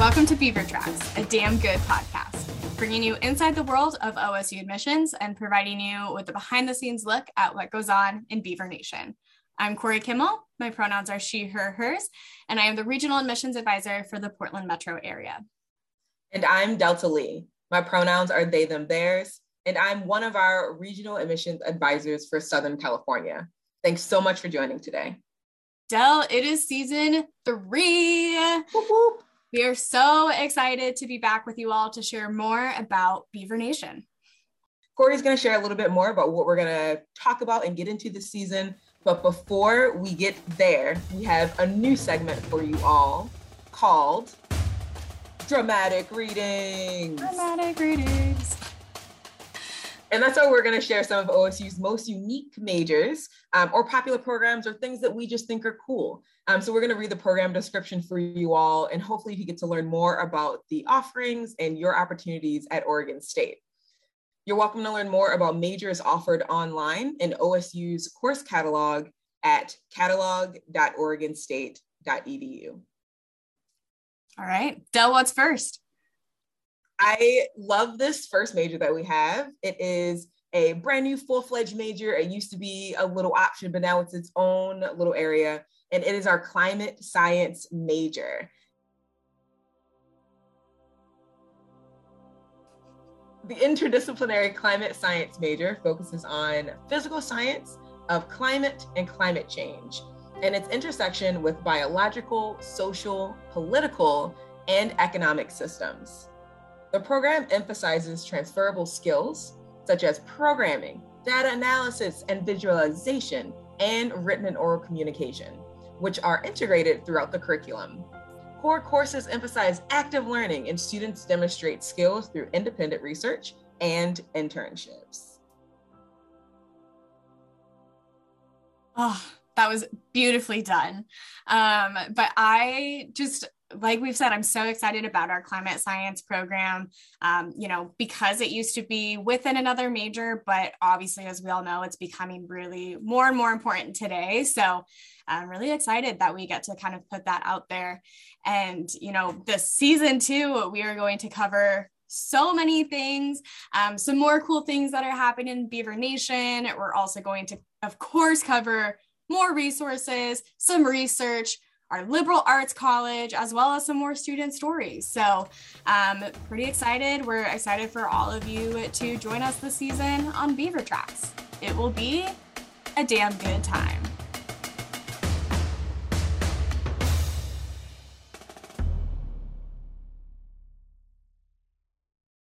Welcome to Beaver Tracks, a damn good podcast, bringing you inside the world of OSU admissions and providing you with a behind the scenes look at what goes on in Beaver Nation. I'm Corey Kimmel. My pronouns are she, her, hers, and I am the regional admissions advisor for the Portland metro area. And I'm Delta Lee. My pronouns are they, them, theirs, and I'm one of our regional admissions advisors for Southern California. Thanks so much for joining today. Del, it is season three. Whoop, whoop. We are so excited to be back with you all to share more about Beaver Nation. Corey's going to share a little bit more about what we're going to talk about and get into this season. But before we get there, we have a new segment for you all called Dramatic Readings. Dramatic Readings. And that's why we're going to share some of OSU's most unique majors um, or popular programs or things that we just think are cool. Um, so we're going to read the program description for you all, and hopefully you get to learn more about the offerings and your opportunities at Oregon State. You're welcome to learn more about majors offered online in OSU's course catalog at catalog.oregonstate.edu. All right, Del, what's first? I love this first major that we have. It is a brand new full fledged major. It used to be a little option, but now it's its own little area. And it is our climate science major. The interdisciplinary climate science major focuses on physical science of climate and climate change and its intersection with biological, social, political, and economic systems. The program emphasizes transferable skills such as programming, data analysis and visualization, and written and oral communication, which are integrated throughout the curriculum. Core courses emphasize active learning and students demonstrate skills through independent research and internships. Oh, that was beautifully done. Um, but I just like we've said, I'm so excited about our climate science program. Um, you know, because it used to be within another major, but obviously, as we all know, it's becoming really more and more important today. So I'm really excited that we get to kind of put that out there. And, you know, this season two, we are going to cover so many things, um, some more cool things that are happening in Beaver Nation. We're also going to, of course, cover more resources, some research our liberal arts college, as well as some more student stories. So, um, pretty excited. We're excited for all of you to join us this season on Beaver Tracks. It will be a damn good time.